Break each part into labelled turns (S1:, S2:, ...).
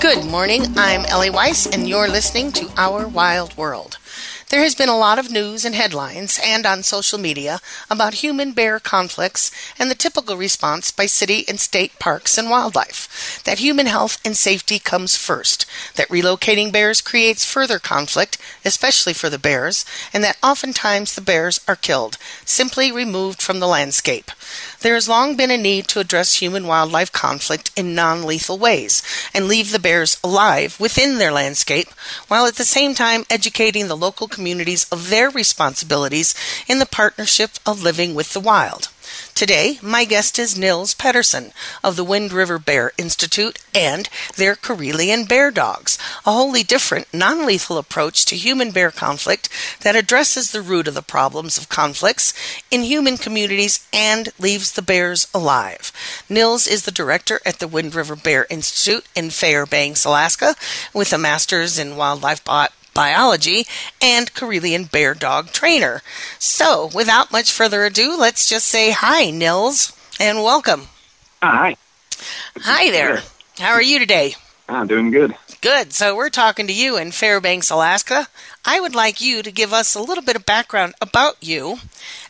S1: Good morning. I'm Ellie Weiss, and you're listening to Our Wild World. There has been a lot of news and headlines and on social media about human bear conflicts and the typical response by city and state parks and wildlife that human health and safety comes first, that relocating bears creates further conflict, especially for the bears, and that oftentimes the bears are killed, simply removed from the landscape. There has long been a need to address human wildlife conflict in non lethal ways and leave the bears alive within their landscape while at the same time educating the local communities of their responsibilities in the partnership of living with the wild. Today, my guest is Nils Pedersen of the Wind River Bear Institute and their Karelian Bear Dogs, a wholly different, non lethal approach to human bear conflict that addresses the root of the problems of conflicts in human communities and leaves the bears alive. Nils is the director at the Wind River Bear Institute in Fairbanks, Alaska, with a master's in wildlife bot- biology, and Karelian bear dog trainer. So, without much further ado, let's just say hi, Nils, and welcome.
S2: Ah, hi.
S1: Hi there. How are you today?
S2: I'm ah, doing good.
S1: Good. So, we're talking to you in Fairbanks, Alaska. I would like you to give us a little bit of background about you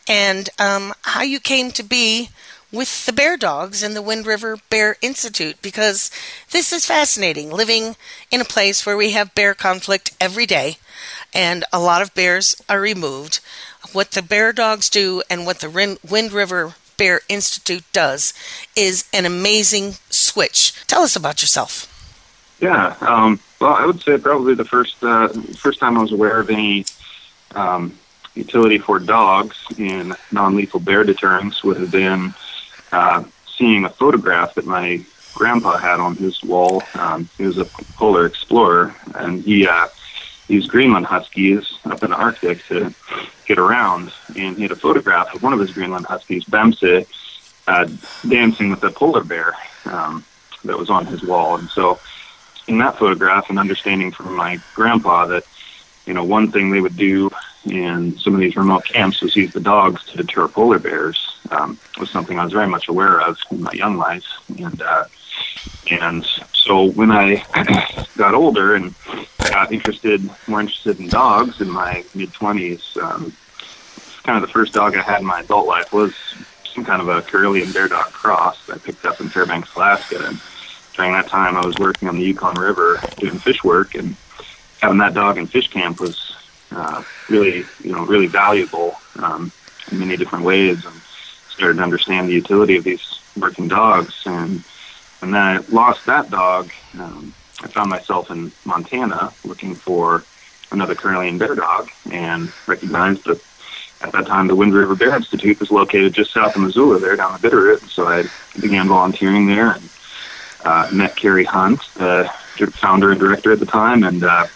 S1: and um, how you came to be with the Bear Dogs and the Wind River Bear Institute because this is fascinating living in a place where we have bear conflict every day and a lot of bears are removed. What the Bear Dogs do and what the Wind River Bear Institute does is an amazing switch. Tell us about yourself.
S2: Yeah, um, well, I would say probably the first uh, first time I was aware of any um, utility for dogs in non lethal bear deterrence would have been uh, seeing a photograph that my grandpa had on his wall. Um, he was a polar explorer, and he uh, used Greenland huskies up in the Arctic to get around. And he had a photograph of one of his Greenland huskies, Bamse, uh, dancing with a polar bear um, that was on his wall. And so, in that photograph, and understanding from my grandpa that you know, one thing they would do in some of these remote camps was use the dogs to deter polar bears. Um, was something I was very much aware of in my young life, and uh, and so when I got older and got interested, more interested in dogs in my mid twenties, um, kind of the first dog I had in my adult life was some kind of a Karelian bear dog cross that I picked up in Fairbanks, Alaska, and during that time I was working on the Yukon River doing fish work and having that dog in fish camp was uh, really, you know, really valuable um, in many different ways, and started to understand the utility of these working dogs. And and then I lost that dog. Um, I found myself in Montana looking for another Karelian bear dog, and recognized that at that time the Wind River Bear Institute was located just south of Missoula, there down the Bitterroot. so I began volunteering there and uh, met Carrie Hunt, the founder and director at the time, and uh,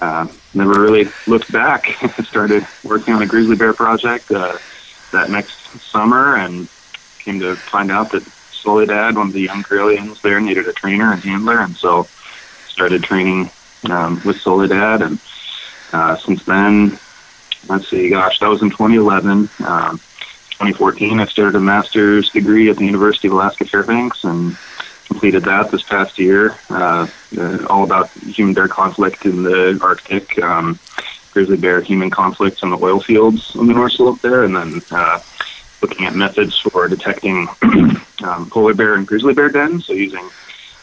S2: uh, never really looked back. Started working on the grizzly bear project uh, that next summer, and came to find out that Soledad, one of the young Karelians there, needed a trainer and handler, and so started training um, with Soledad. And uh, since then, let's see, gosh, that was in 2011. Um, 2014, I started a master's degree at the University of Alaska Fairbanks and completed that this past year. Uh, uh, all about human bear conflict in the Arctic, um, grizzly bear human conflict in the oil fields on the North Slope there, and then uh, looking at methods for detecting um, polar bear and grizzly bear dens. So using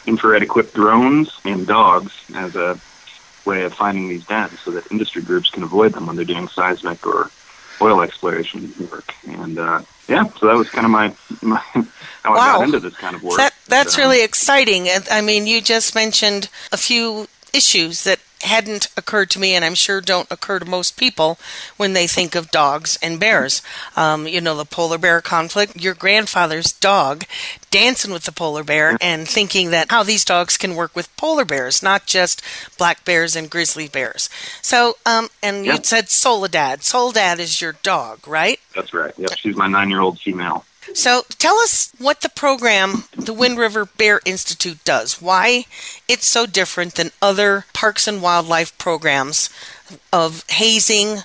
S2: infrared equipped drones and dogs as a way of finding these dens so that industry groups can avoid them when they're doing seismic or oil exploration work. And uh, yeah, so that was kind of my, my how wow. I
S1: got
S2: into this kind of work. That,
S1: that's so. really exciting. I mean, you just mentioned a few issues that hadn't occurred to me, and I'm sure don't occur to most people when they think of dogs and bears. Um, you know, the polar bear conflict, your grandfather's dog dancing with the polar bear, and thinking that how these dogs can work with polar bears, not just black bears and grizzly bears. So, um, and you said Soledad. Soledad is your dog, right?
S2: That's right. Yep. She's my nine year old female.
S1: So tell us what the program, the Wind River Bear Institute, does, why it's so different than other parks and wildlife programs of hazing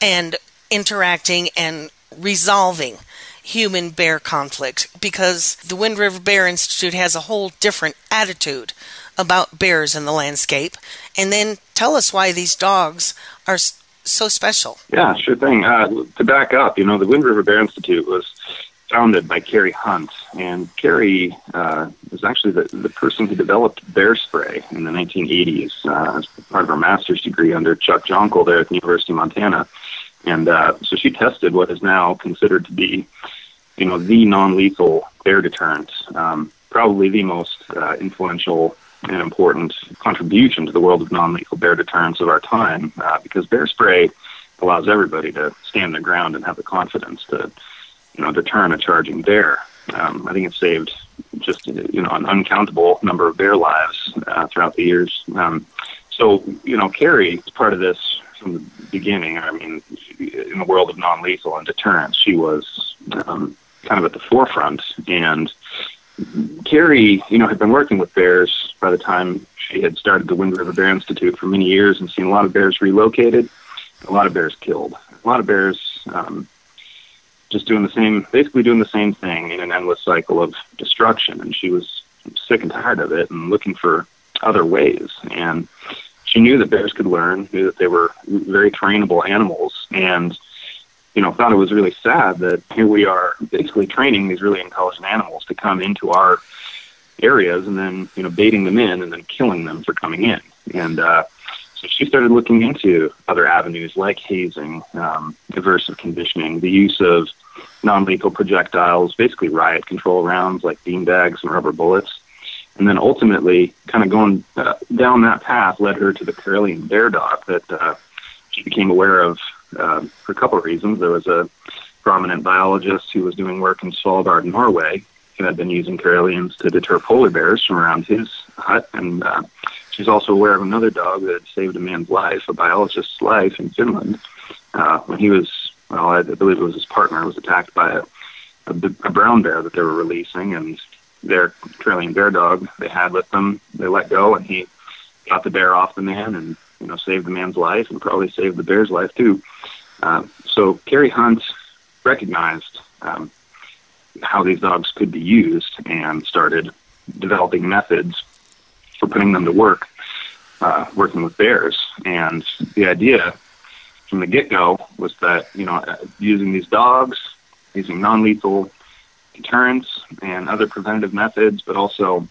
S1: and interacting and resolving human bear conflict, because the Wind River Bear Institute has a whole different attitude about bears in the landscape. And then tell us why these dogs are so special.
S2: Yeah, sure thing. Uh, to back up, you know, the Wind River Bear Institute was founded by Carrie Hunt. And Carrie uh, was actually the, the person who developed bear spray in the 1980s uh, as part of her master's degree under Chuck Jonkel there at the University of Montana. And uh, so she tested what is now considered to be, you know, the non-lethal bear deterrent, um, probably the most uh, influential and important contribution to the world of non-lethal bear deterrents of our time, uh, because bear spray allows everybody to stand their ground and have the confidence to you know the turn of charging there. Um, I think it saved just you know an uncountable number of their lives uh, throughout the years. Um, so you know, Carrie is part of this from the beginning. I mean, in the world of non-lethal and deterrence, she was um, kind of at the forefront. And Carrie, you know, had been working with bears by the time she had started the Wind River Bear Institute for many years, and seen a lot of bears relocated, a lot of bears killed, a lot of bears. Um, just doing the same, basically doing the same thing in an endless cycle of destruction. And she was sick and tired of it and looking for other ways. And she knew that bears could learn, knew that they were very trainable animals, and you know thought it was really sad that here we are basically training these really intelligent animals to come into our areas and then you know baiting them in and then killing them for coming in. And uh, she started looking into other avenues like hazing, um, aversive conditioning, the use of non lethal projectiles, basically riot control rounds like beanbags and rubber bullets. And then ultimately, kind of going uh, down that path led her to the Karelian bear dog that uh, she became aware of uh, for a couple of reasons. There was a prominent biologist who was doing work in Svalbard, Norway, who had been using Karelians to deter polar bears from around his hut. And uh, She's also aware of another dog that saved a man's life, a biologist's life in Finland, uh, when he was, well, I believe it was his partner, was attacked by a, a, a brown bear that they were releasing, and their trailing bear dog they had with them, they let go, and he got the bear off the man and, you know, saved the man's life and probably saved the bear's life, too. Uh, so Carrie Hunt recognized um, how these dogs could be used and started developing methods for putting them to work, uh, working with bears. And the idea from the get go was that, you know, uh, using these dogs, using non lethal deterrence and other preventative methods, but also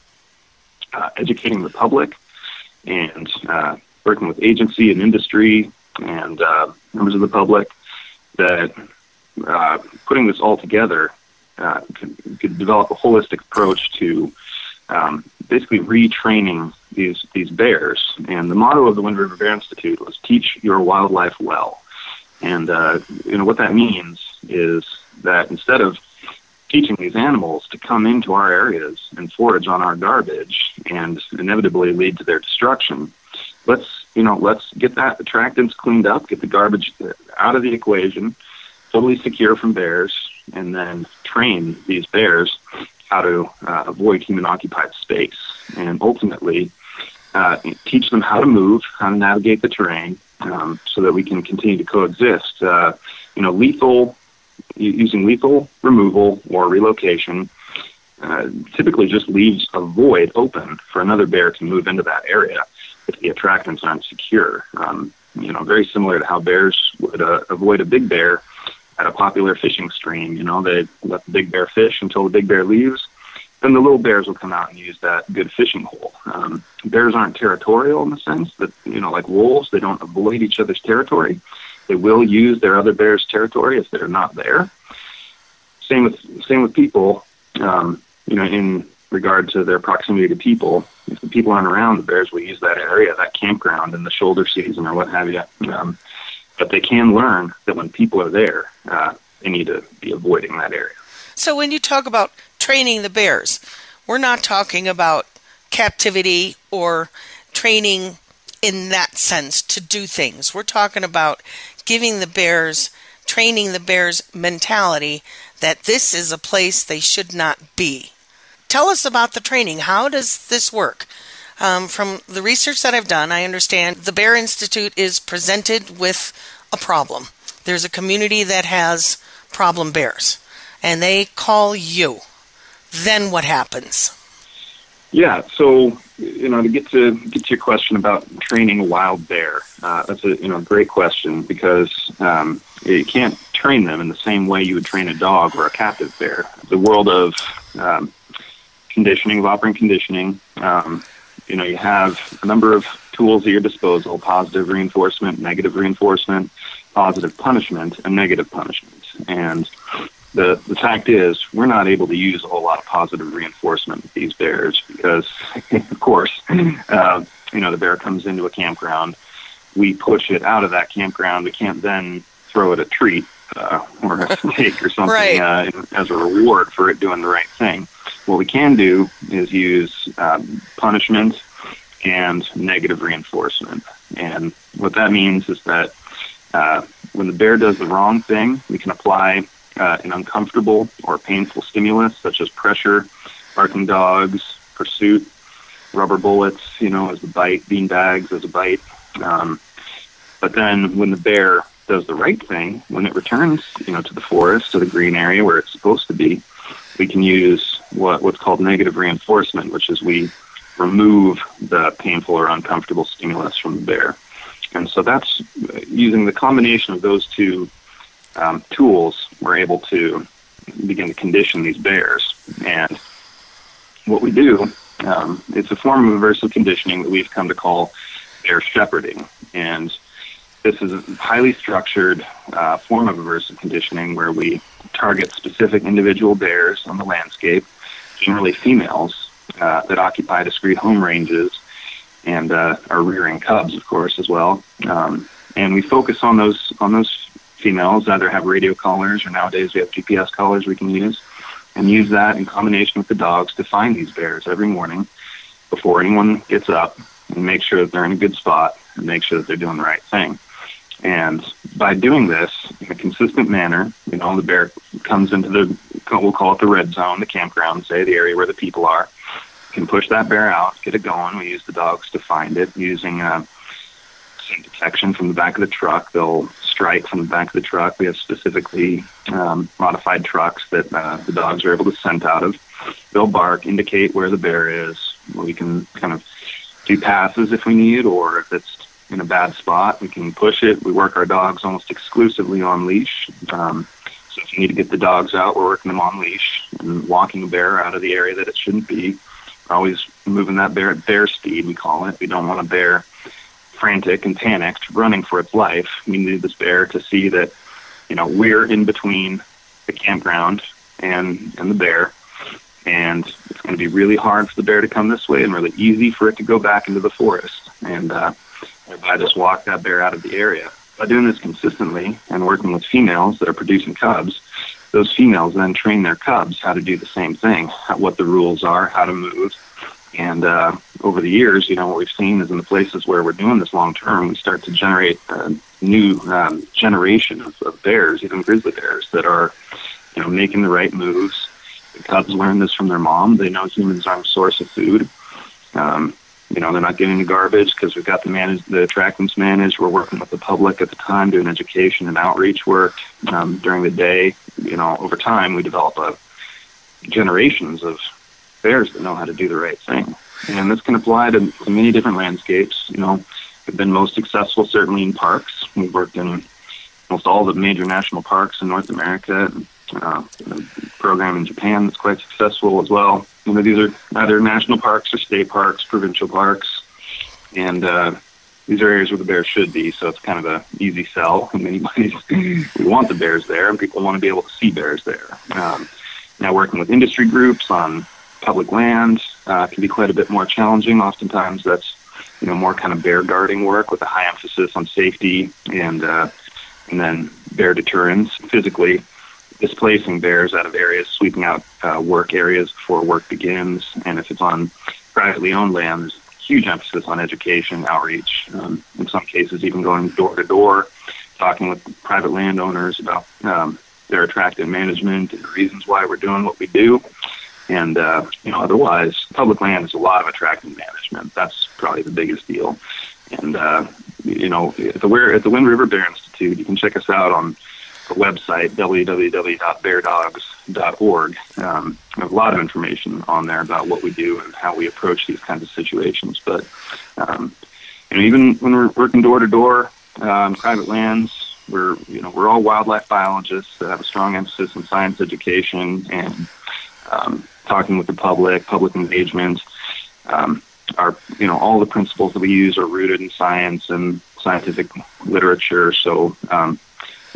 S2: uh, educating the public and uh, working with agency and industry and uh, members of the public that uh, putting this all together uh, could, could, develop a holistic approach to um, basically retraining these these bears. And the motto of the Wind River Bear Institute was "Teach your wildlife well." And uh, you know what that means is that instead of teaching these animals to come into our areas and forage on our garbage and inevitably lead to their destruction, let's you know let's get that attractants cleaned up, get the garbage uh, out of the equation, totally secure from bears, and then train these bears how to uh, avoid human occupied space and ultimately uh, teach them how to move, how to navigate the terrain um, so that we can continue to coexist. Uh, you know, lethal, using lethal removal or relocation uh, typically just leaves a void open for another bear to move into that area if the attractants aren't secure. Um, you know, very similar to how bears would uh, avoid a big bear at a popular fishing stream. You know, they let the big bear fish until the big bear leaves. Then the little bears will come out and use that good fishing hole. Um, bears aren't territorial in the sense that, you know, like wolves, they don't avoid each other's territory. They will use their other bear's territory if they're not there. Same with same with people. Um, you know, in regard to their proximity to people, if the people aren't around, the bears will use that area, that campground in the shoulder season or what have you, um, but they can learn that when people are there, uh, they need to be avoiding that area.
S1: So when you talk about training the bears, we're not talking about captivity or training in that sense to do things. We're talking about giving the bears, training the bears mentality that this is a place they should not be. Tell us about the training. How does this work? Um, from the research that I've done, I understand the Bear Institute is presented with a problem. There's a community that has problem bears, and they call you. Then what happens?
S2: Yeah, so you know to get to get to your question about training a wild bear, uh, that's a you know great question because um, you can't train them in the same way you would train a dog or a captive bear. The world of um, conditioning, of operant conditioning, um, you know, you have a number of tools at your disposal positive reinforcement, negative reinforcement, positive punishment, and negative punishment. And the, the fact is, we're not able to use a whole lot of positive reinforcement with these bears because, of course, uh, you know, the bear comes into a campground. We push it out of that campground. We can't then throw it a treat uh, or a steak or something right. uh, as a reward for it doing the right thing. What we can do is use um, punishment and negative reinforcement. And what that means is that uh, when the bear does the wrong thing, we can apply uh, an uncomfortable or painful stimulus, such as pressure, barking dogs, pursuit, rubber bullets, you know, as a bite, bean bags as a bite. Um, but then when the bear does the right thing, when it returns, you know, to the forest, to the green area where it's supposed to be, we can use what, what's called negative reinforcement, which is we remove the painful or uncomfortable stimulus from the bear, And so that's using the combination of those two um, tools, we're able to begin to condition these bears. And what we do, um, it's a form of aversive conditioning that we've come to call bear shepherding. And this is a highly structured uh, form of aversive conditioning where we target specific individual bears on the landscape, generally females, uh, that occupy discrete home ranges and uh, are rearing cubs, of course, as well. Um, and we focus on those on those females either have radio collars or nowadays we have GPS collars we can use, and use that in combination with the dogs to find these bears every morning before anyone gets up and make sure that they're in a good spot and make sure that they're doing the right thing. And by doing this in a consistent manner, you know, the bear comes into the, we'll call it the red zone, the campground, say, the area where the people are. Can push that bear out, get it going. We use the dogs to find it using uh, scent detection from the back of the truck. They'll strike from the back of the truck. We have specifically um, modified trucks that uh, the dogs are able to scent out of. They'll bark, indicate where the bear is. We can kind of do passes if we need, or if it's in a bad spot, we can push it. We work our dogs almost exclusively on leash. Um, so if you need to get the dogs out, we're working them on leash and walking a bear out of the area that it shouldn't be. We're always moving that bear at bear speed, we call it. We don't want a bear frantic and panicked, running for its life. We need this bear to see that, you know, we're in between the campground and and the bear. And it's going to be really hard for the bear to come this way, and really easy for it to go back into the forest. And uh, I just walk that bear out of the area. By doing this consistently and working with females that are producing cubs, those females then train their cubs how to do the same thing, what the rules are, how to move. And uh, over the years, you know, what we've seen is in the places where we're doing this long term, we start to generate a uh, new um, generation of, of bears, even grizzly bears, that are, you know, making the right moves. The cubs learn this from their mom. They know humans aren't a source of food. Um, you know, they're not getting the garbage because we've got the manage the attractants managed. We're working with the public at the time, doing education and outreach work um, during the day. You know, over time we develop a uh, generations of bears that know how to do the right thing, and this can apply to, to many different landscapes. You know, we've been most successful certainly in parks. We've worked in almost all the major national parks in North America. Uh, a program in Japan that's quite successful as well. You know, these are either national parks or state parks, provincial parks, and uh, these are areas where the bears should be. So it's kind of an easy sell. I mean, we want the bears there, and people want to be able to see bears there. Um, now, working with industry groups on public land uh, can be quite a bit more challenging. Oftentimes, that's you know more kind of bear guarding work with a high emphasis on safety and uh, and then bear deterrence physically displacing bears out of areas, sweeping out uh, work areas before work begins. And if it's on privately owned land, there's huge emphasis on education, outreach, um, in some cases, even going door to door, talking with private landowners about um, their attractant management and reasons why we're doing what we do. And uh, you know, otherwise, public land is a lot of attractant management. That's probably the biggest deal. And uh, you know, at the, at the Wind River Bear Institute, you can check us out on website, www.beardogs.org. Um, a lot of information on there about what we do and how we approach these kinds of situations. But um, and even when we're working door to door, um, private lands, we're you know we're all wildlife biologists that have a strong emphasis in science education and um, talking with the public, public engagement. Um, our you know all the principles that we use are rooted in science and scientific literature. So um,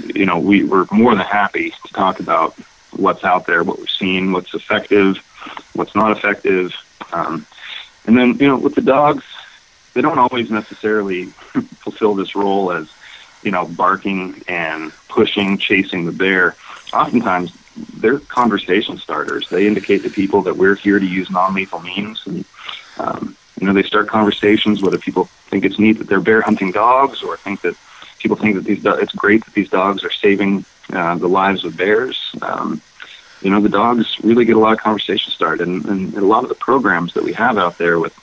S2: you know, we, we're more than happy to talk about what's out there, what we've seen, what's effective, what's not effective. Um, and then, you know, with the dogs, they don't always necessarily fulfill this role as, you know, barking and pushing, chasing the bear. Oftentimes, they're conversation starters. They indicate to people that we're here to use non lethal means. And, um, you know, they start conversations whether people think it's neat that they're bear hunting dogs or think that people think that these do- it's great that these dogs are saving uh, the lives of bears. Um, you know, the dogs really get a lot of conversation started, and, and, a lot of the programs that we have out there with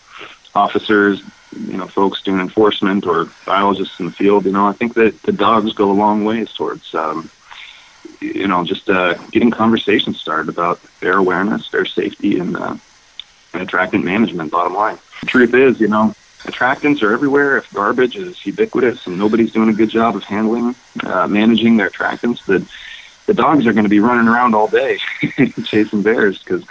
S2: officers, you know, folks doing enforcement or biologists in the field. You know, I think that the dogs go a long ways towards. Um, you know, just uh, getting conversations started about bear awareness, bear safety, and uh, and attractant management. Bottom line, the truth is, you know, attractants are everywhere, if garbage is ubiquitous and nobody's doing a good job of handling, uh, managing their attractants, that the dogs are going to be running around all day chasing bears because,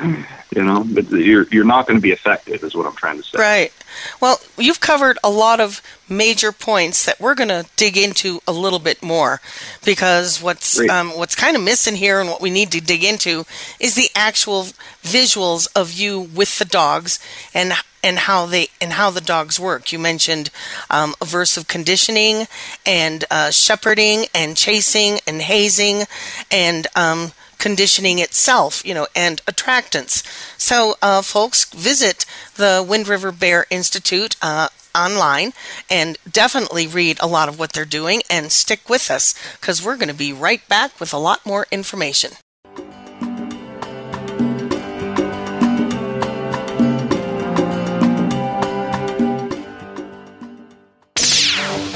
S2: you know, you're, you're not going to be effective, is what I'm trying to say.
S1: Right. Well, you've covered a lot of major points that we're going to dig into a little bit more, because what's um, what's kind of missing here and what we need to dig into is the actual visuals of you with the dogs and and how they and how the dogs work. You mentioned um, aversive conditioning and uh, shepherding and chasing and hazing and um, conditioning itself, you know, and attractants. So, uh, folks, visit the Wind River Bear Institute uh, online and definitely read a lot of what they're doing and stick with us because we're going to be right back with a lot more information.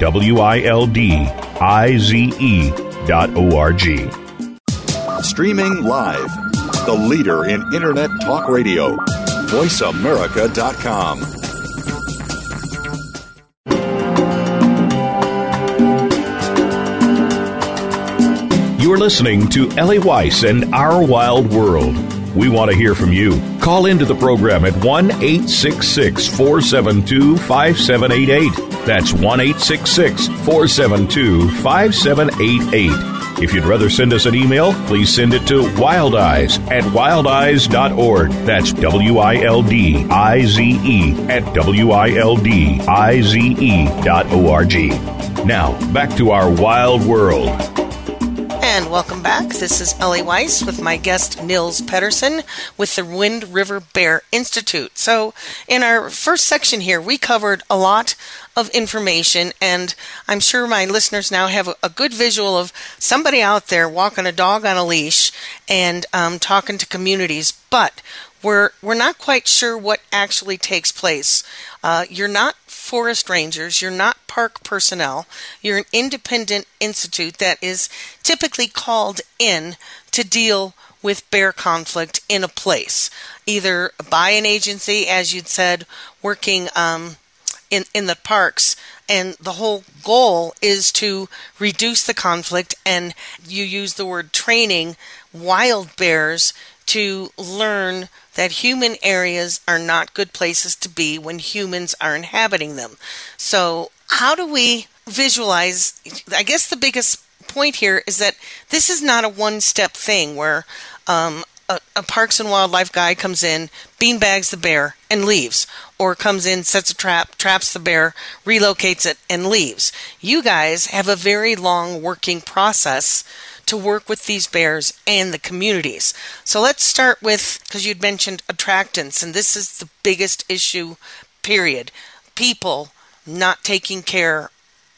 S3: W I L D I Z E dot O R G. Streaming live, the leader in Internet Talk Radio, VoiceAmerica.com. You're listening to Ellie Weiss and Our Wild World. We want to hear from you. Call into the program at 1 472 5788. That's 1 472 5788. If you'd rather send us an email, please send it to WildiZe at wildize.org. That's W I L D I Z E at W I L D I Z E dot O R G. Now, back to our wild world
S1: and welcome back. This is Ellie Weiss with my guest Nils Pedersen with the Wind River Bear Institute. So, in our first section here, we covered a lot of information, and I'm sure my listeners now have a good visual of somebody out there walking a dog on a leash and um, talking to communities. But we're we're not quite sure what actually takes place. Uh, you're not forest rangers, you're not park personnel, you're an independent institute that is typically called in to deal with bear conflict in a place, either by an agency, as you'd said, working um, in, in the parks. And the whole goal is to reduce the conflict, and you use the word training wild bears to learn that human areas are not good places to be when humans are inhabiting them. So, how do we visualize? I guess the biggest point here is that this is not a one step thing where um, a, a, parks and wildlife guy comes in, beanbags the bear, and leaves, or comes in, sets a trap, traps the bear, relocates it, and leaves. You guys have a very long working process to work with these bears and the communities. So let's start with because you'd mentioned attractants, and this is the biggest issue, period. People not taking care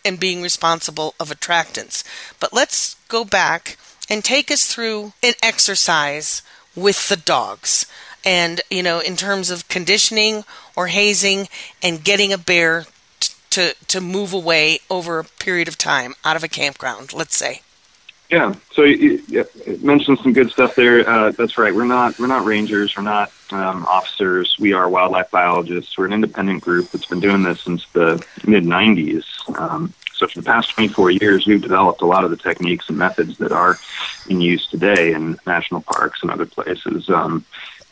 S1: and being responsible of attractants. But let's go back and take us through an exercise with the dogs. And, you know, in terms of conditioning or hazing and getting a bear to, to move away over a period of time out of a campground, let's say.
S2: Yeah. So you, you mentioned some good stuff there. Uh, that's right. We're not we're not rangers. We're not um, officers. We are wildlife biologists. We're an independent group that's been doing this since the mid '90s. Um, so for the past 24 years, we've developed a lot of the techniques and methods that are in use today in national parks and other places um,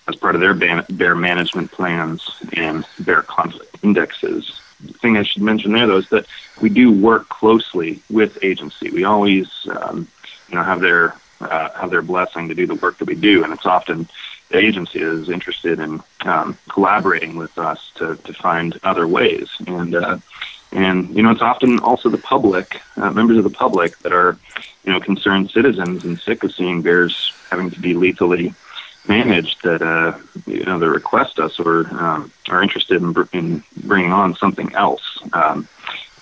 S2: as part of their bear management plans and bear conflict indexes the thing I should mention there, though, is that we do work closely with agency. We always um, you know have their uh, have their blessing to do the work that we do, and it's often the agency is interested in um, collaborating with us to, to find other ways. And uh, and you know, it's often also the public, uh, members of the public, that are you know concerned citizens and sick of seeing bears having to be lethally managed that uh, you know they request us or um, are interested in, br- in bringing on something else. Um,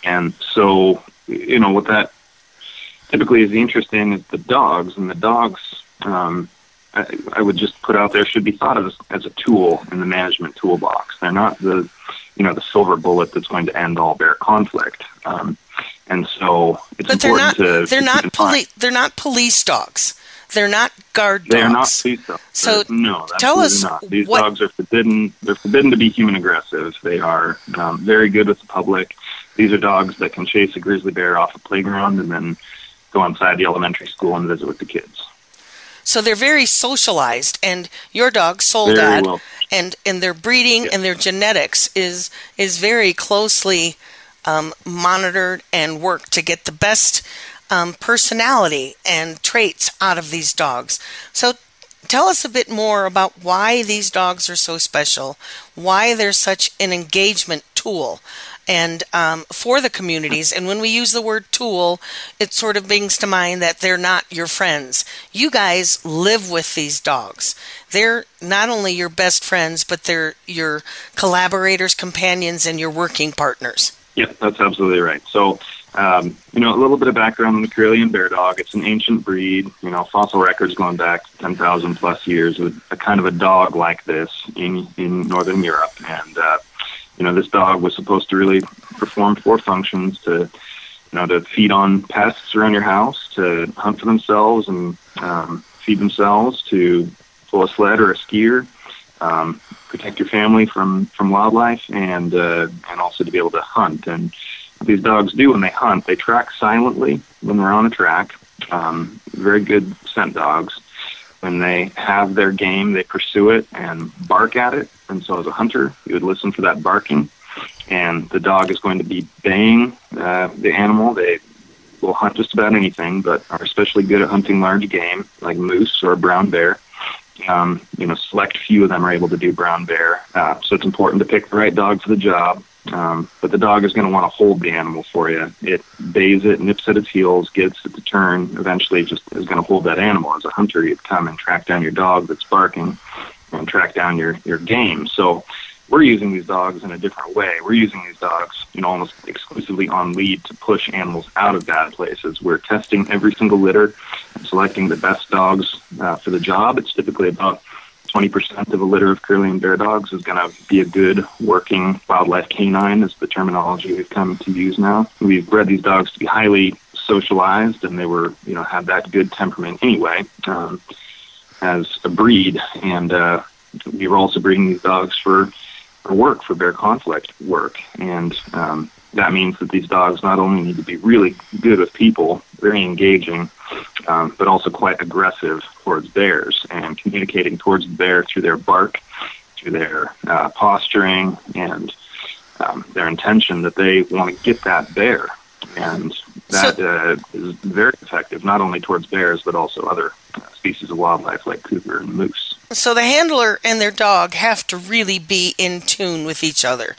S2: and so you know what that typically is the interest in is the dogs, and the dogs um, I, I would just put out there should be thought of as, as a tool in the management toolbox. They're not the you know the silver bullet that's going to end all bear conflict. Um, and so it's but important they're
S1: not, to. They're
S2: not
S1: poli- They're not police dogs. They're not guard dogs. They're
S2: not police dogs. So no, tell us not. These what... dogs are forbidden. They're forbidden to be human aggressive. They are um, very good with the public. These are dogs that can chase a grizzly bear off a playground and then go inside the elementary school and visit with the kids.
S1: So they're very socialized, and your dog Soledad, well. and and their breeding and their genetics is is very closely um, monitored and worked to get the best um, personality and traits out of these dogs. So tell us a bit more about why these dogs are so special, why they're such an engagement tool, and um, for the communities. And when we use the word tool, it sort of brings to mind that they're not your friends. You guys live with these dogs. They're not only your best friends, but they're your collaborators, companions, and your working partners.
S2: Yeah, that's absolutely right. So, um, you know, a little bit of background on the Karelian bear dog. It's an ancient breed, you know, fossil records going back 10,000 plus years with a kind of a dog like this in, in Northern Europe. And, uh, you know, this dog was supposed to really perform four functions to, you know, to feed on pests around your house, to hunt for themselves and um, feed themselves, to pull a sled or a skier, um, protect your family from from wildlife, and uh, and also to be able to hunt. And these dogs do when they hunt, they track silently when they're on a track. Um, very good scent dogs. When they have their game, they pursue it and bark at it and so, as a hunter, you would listen for that barking, and the dog is going to be baying uh, the animal. They will hunt just about anything, but are especially good at hunting large game like moose or brown bear. Um, you know, select few of them are able to do brown bear. Uh, so it's important to pick the right dog for the job. Um, but the dog is going to want to hold the animal for you. It bays it, nips at its heels, gets it to turn. Eventually, just is going to hold that animal. As a hunter, you'd come and track down your dog that's barking, and track down your your game. So we're using these dogs in a different way. We're using these dogs, you know, almost exclusively on lead to push animals out of bad places. We're testing every single litter, selecting the best dogs uh, for the job. It's typically about 20% of a litter of Karelian bear dogs is going to be a good working wildlife canine, is the terminology we've come to use now. We've bred these dogs to be highly socialized, and they were, you know, had that good temperament anyway. Um, as a breed, and uh, we were also breeding these dogs for, for work, for bear conflict work, and um, that means that these dogs not only need to be really good with people, very engaging, um, but also quite aggressive towards bears and communicating towards the bear through their bark, through their uh, posturing, and um, their intention that they want to get that bear. And that so, uh, is very effective, not only towards bears, but also other species of wildlife like cougar and moose.
S1: So the handler and their dog have to really be in tune with each other.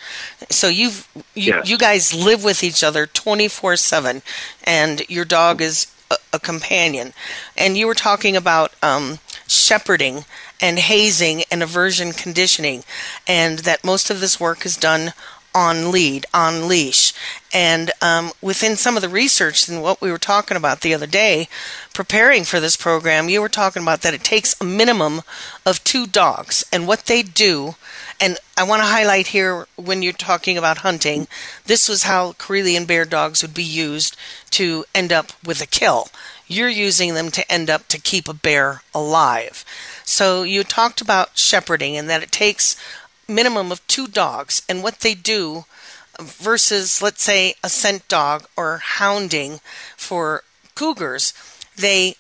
S1: So you've you, yes. you guys live with each other 24/7 and your dog is a, a companion. And you were talking about um, shepherding and hazing and aversion conditioning and that most of this work is done on lead, on leash. And um, within some of the research and what we were talking about the other day, preparing for this program, you were talking about that it takes a minimum of two dogs and what they do. And I want to highlight here when you're talking about hunting, this was how Karelian bear dogs would be used to end up with a kill. You're using them to end up to keep a bear alive. So you talked about shepherding and that it takes minimum of two dogs and what they do versus, let's say, a scent dog or hounding for cougars, they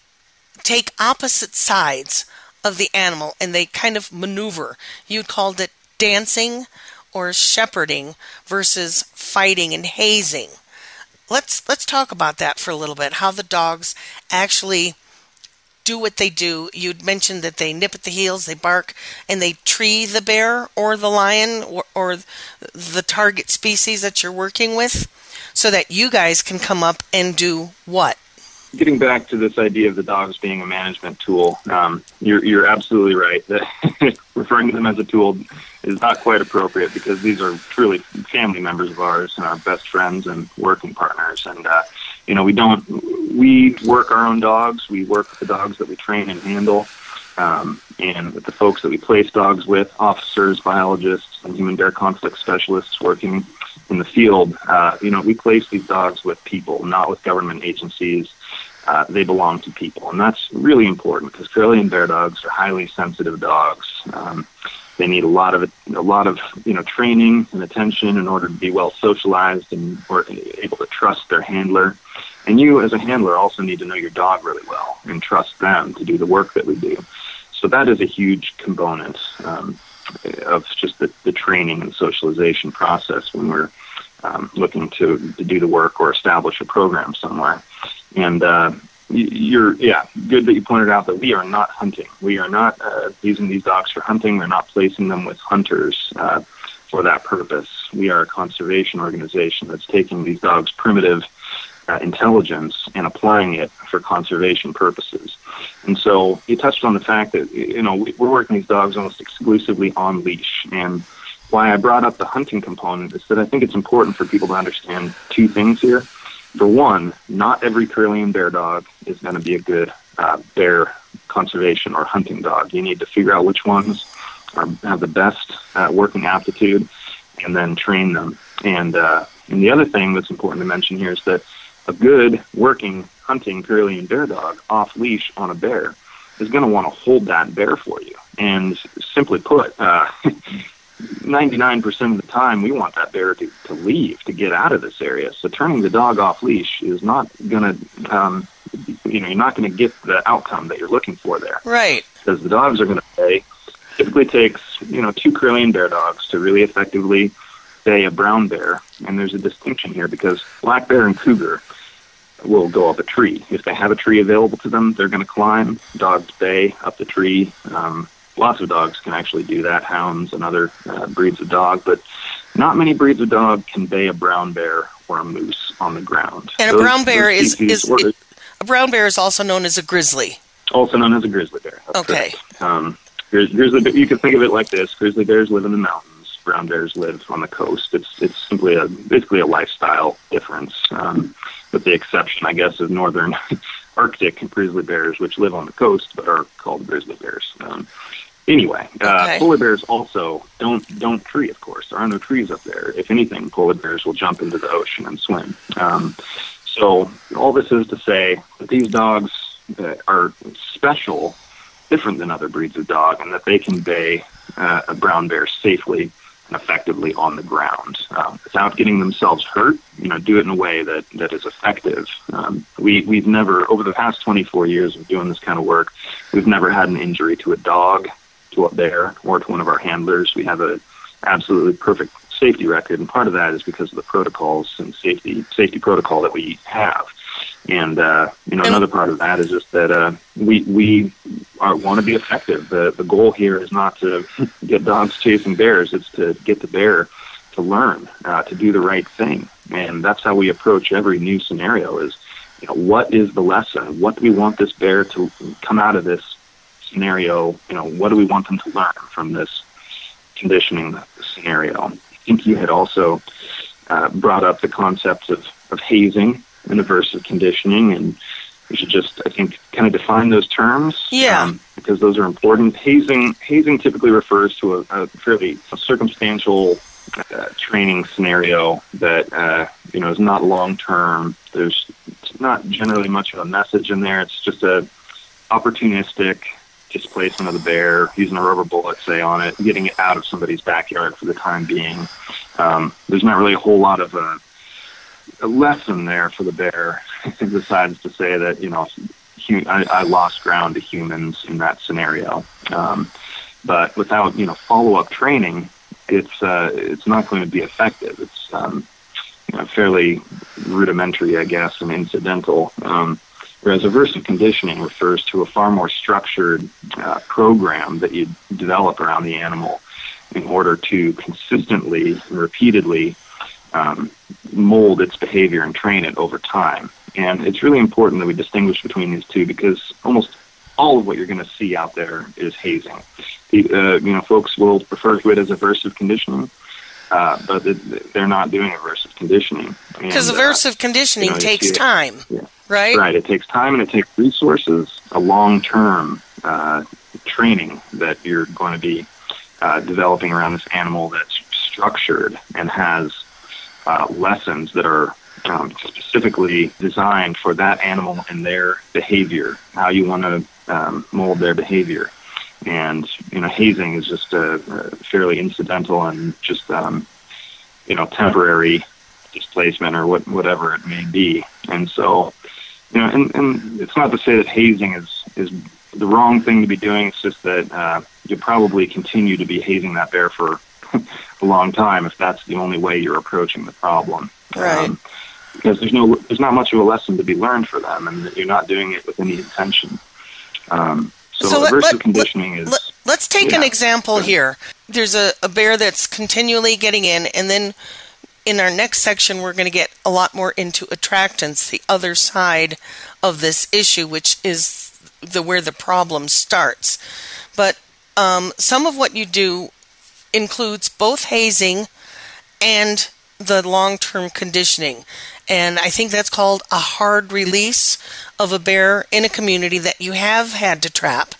S1: take opposite sides of the animal and they kind of maneuver. You called it dancing or shepherding versus fighting and hazing. Let's let's talk about that for a little bit. How the dogs actually do what they do. You'd mentioned that they nip at the heels, they bark, and they tree the bear or the lion or, or the target species that you're working with so that you guys can come up and do what?
S2: Getting back to this idea of the dogs being a management tool, um, you're, you're absolutely right. referring to them as a tool is not quite appropriate because these are truly family members of ours and our best friends and working partners. And uh, you know, we don't, we work our own dogs. We work the dogs that we train and handle. Um, and with the folks that we place dogs with, officers, biologists, and human bear conflict specialists working in the field, uh, you know, we place these dogs with people, not with government agencies. Uh, they belong to people. And that's really important because Karelian bear dogs are highly sensitive dogs. Um, they need a lot of a lot of you know training and attention in order to be well socialized and or able to trust their handler. And you, as a handler, also need to know your dog really well and trust them to do the work that we do. So that is a huge component um, of just the, the training and socialization process when we're um, looking to, to do the work or establish a program somewhere. And uh, you're, yeah, good that you pointed out that we are not hunting. We are not uh, using these dogs for hunting. We're not placing them with hunters uh, for that purpose. We are a conservation organization that's taking these dogs' primitive uh, intelligence and applying it for conservation purposes. And so you touched on the fact that you know we're working these dogs almost exclusively on leash. And why I brought up the hunting component is that I think it's important for people to understand two things here. For one, not every Karelian bear dog is going to be a good uh, bear conservation or hunting dog. You need to figure out which ones are, have the best uh, working aptitude, and then train them. And uh, and the other thing that's important to mention here is that a good working hunting Karelian Bear dog off leash on a bear is going to want to hold that bear for you. And simply put, uh, 99% of the time we want that bear to, to leave, to get out of this area. So turning the dog off leash is not going to, um, you know, you're not going to get the outcome that you're looking for there.
S1: Right.
S2: Because the dogs are going to stay. Typically takes, you know, two Karelian bear dogs to really effectively say a brown bear. And there's a distinction here because black bear and cougar – will go up a tree. If they have a tree available to them, they're going to climb. Dogs bay up the tree. Um, lots of dogs can actually do that, hounds and other uh, breeds of dog, but not many breeds of dog can bay a brown bear or a moose on the ground.
S1: And those, a brown bear is, is it, a brown bear is also known as a grizzly.
S2: Also known as a grizzly bear. okay. Um, here's, here's you can think of it like this: grizzly bears live in the mountains brown bears live on the coast. It's it's simply a basically a lifestyle difference, um, with the exception, I guess, of northern Arctic grizzly bears, which live on the coast but are called grizzly bears. Um, anyway, uh, polar bears also don't don't tree. Of course, there are no trees up there. If anything, polar bears will jump into the ocean and swim. Um, so all this is to say that these dogs uh, are special, different than other breeds of dog, and that they convey uh, a brown bear safely and effectively on the ground um, without getting themselves hurt. You know, do it in a way that that is effective. Um, we we've never over the past 24 years of doing this kind of work, we've never had an injury to a dog, to a bear, or to one of our handlers. We have a absolutely perfect safety record, and part of that is because of the protocols and safety safety protocol that we have. And uh, you know, another part of that is just that uh, we we are, want to be effective. The the goal here is not to get dogs chasing bears; it's to get the bear to learn uh, to do the right thing, and that's how we approach every new scenario. Is you know, what is the lesson? What do we want this bear to come out of this scenario? You know, what do we want them to learn from this conditioning scenario? I think you had also uh, brought up the concept of, of hazing and aversive conditioning and we should just I think kind of define those terms.
S1: Yeah. Um,
S2: because those are important. Hazing hazing typically refers to a, a fairly circumstantial uh, training scenario that uh, you know is not long term. There's not generally much of a message in there. It's just a opportunistic displacement of the bear, using a rubber bullet, say, on it, getting it out of somebody's backyard for the time being. Um, there's not really a whole lot of uh, a lesson there for the bear. decides to say that you know, hum- I, I, lost ground to humans in that scenario. Um, but without you know follow up training, it's uh, it's not going to be effective. It's um, you know, fairly rudimentary, I guess, and incidental. Um, whereas aversive conditioning refers to a far more structured uh, program that you develop around the animal in order to consistently and repeatedly um, mold its behavior and train it over time. And it's really important that we distinguish between these two because almost all of what you're going to see out there is hazing. Uh, you know, folks will refer to it as aversive conditioning, uh, but it, they're not doing aversive conditioning.
S1: Because uh, aversive uh, conditioning you know, takes time, yeah. right?
S2: Right. It takes time and it takes resources, a long term uh, training that you're going to be uh, developing around this animal that's structured and has uh, lessons that are um, specifically designed for that animal and their behavior, how you want to um, mold their behavior. And, you know, hazing is just a, a fairly incidental and just, um, you know, temporary displacement or what, whatever it may be. And so, you know, and, and it's not to say that hazing is, is the wrong thing to be doing. It's just that uh, you'll probably continue to be hazing that bear for a long time if that's the only way you're approaching the problem.
S1: Right. Um,
S2: because there's no there's not much of a lesson to be learned for them, and you're not doing it with any intention. Um, so, so let, aversive let, conditioning let, is.
S1: Let, us take yeah. an example here. There's a, a bear that's continually getting in, and then in our next section, we're going to get a lot more into attractants, the other side of this issue, which is the where the problem starts. But um, some of what you do includes both hazing and the long term conditioning. And I think that's called a hard release of a bear in a community that you have had to trap.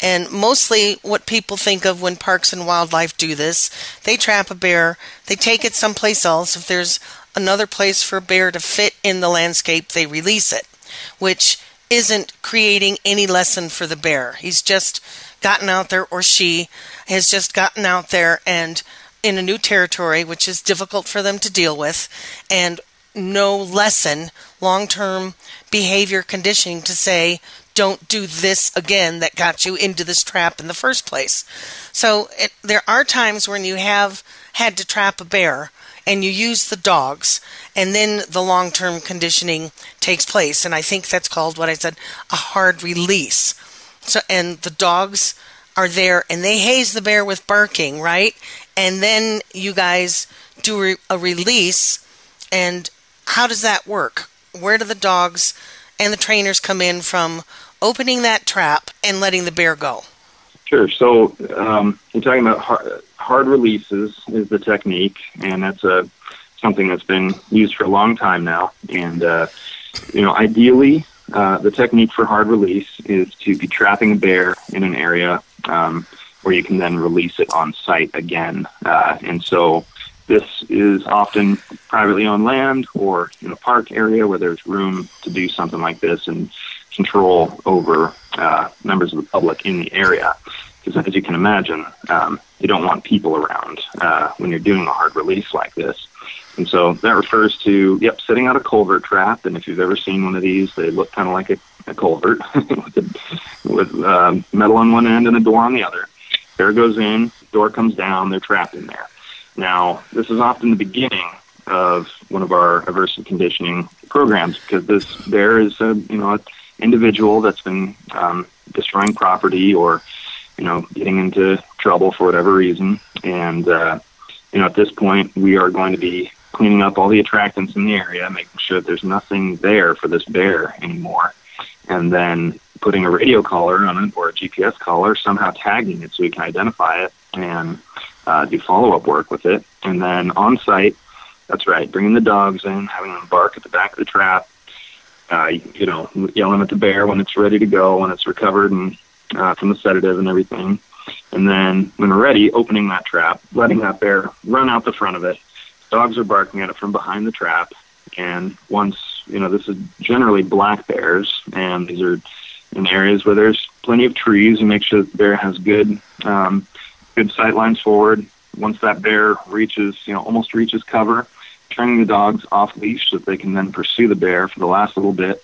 S1: And mostly what people think of when parks and wildlife do this, they trap a bear, they take it someplace else. If there's another place for a bear to fit in the landscape, they release it, which isn't creating any lesson for the bear. He's just gotten out there or she has just gotten out there and in a new territory, which is difficult for them to deal with, and no lesson, long term behavior conditioning to say, don't do this again that got you into this trap in the first place. So it, there are times when you have had to trap a bear and you use the dogs, and then the long term conditioning takes place. And I think that's called what I said a hard release. So and the dogs are there and they haze the bear with barking, right? And then you guys do re- a release and how does that work? Where do the dogs and the trainers come in from opening that trap and letting the bear go?
S2: Sure. So um, you're talking about hard, hard, releases is the technique, and that's a something that's been used for a long time now. And uh, you know, ideally, uh, the technique for hard release is to be trapping a bear in an area um, where you can then release it on site again. Uh, and so this is often privately owned land or in a park area where there's room to do something like this and control over uh, members of the public in the area. Because as you can imagine, um, you don't want people around uh, when you're doing a hard release like this. And so that refers to, yep, sitting out a culvert trap. And if you've ever seen one of these, they look kind of like a, a culvert with, a, with um, metal on one end and a door on the other. Air goes in, door comes down, they're trapped in there. Now, this is often the beginning of one of our aversive conditioning programs because this bear is a you know an individual that's been um, destroying property or you know getting into trouble for whatever reason, and uh, you know at this point we are going to be cleaning up all the attractants in the area, making sure there's nothing there for this bear anymore, and then putting a radio collar on it or a GPS collar, somehow tagging it so we can identify it and uh, do follow up work with it. And then on site, that's right, bringing the dogs in, having them bark at the back of the trap, uh, you know, yelling at the bear when it's ready to go, when it's recovered and uh, from the sedative and everything. And then when we're ready, opening that trap, letting that bear run out the front of it, dogs are barking at it from behind the trap. And once, you know, this is generally black bears, and these are in areas where there's plenty of trees and make sure the bear has good, um, good sight lines forward. Once that bear reaches, you know, almost reaches cover, turning the dogs off leash so that they can then pursue the bear for the last little bit.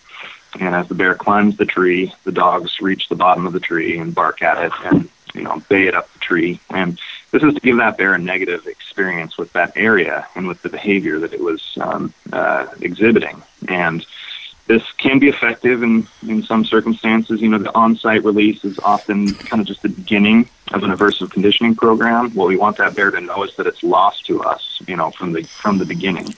S2: And as the bear climbs the tree, the dogs reach the bottom of the tree and bark at it and, you know, bay it up the tree. And this is to give that bear a negative experience with that area and with the behavior that it was um, uh, exhibiting. And this can be effective in, in some circumstances. You know, the on site release is often kind of just the beginning of an aversive conditioning program. What we want that bear to know is that it's lost to us, you know, from the, from the beginning.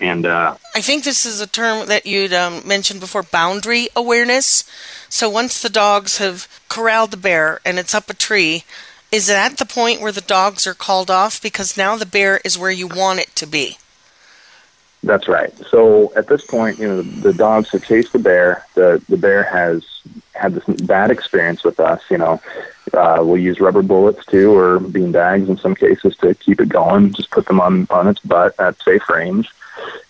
S2: And uh,
S1: I think this is a term that you'd um, mentioned before boundary awareness. So once the dogs have corralled the bear and it's up a tree, is that the point where the dogs are called off? Because now the bear is where you want it to be.
S2: That's right. So at this point, you know, the, the dogs have chased the bear. The the bear has had this bad experience with us. You know, uh, we'll use rubber bullets too, or bean bags in some cases to keep it going. Just put them on on its butt at safe range.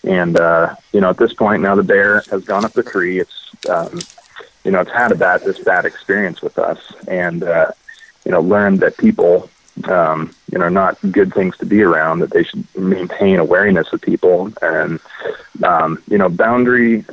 S2: And uh, you know, at this point, now the bear has gone up the tree. It's um, you know, it's had a bad this bad experience with us, and uh, you know, learned that people, um, you know, not good things to be around. That they should maintain awareness of people, and um, you know, boundary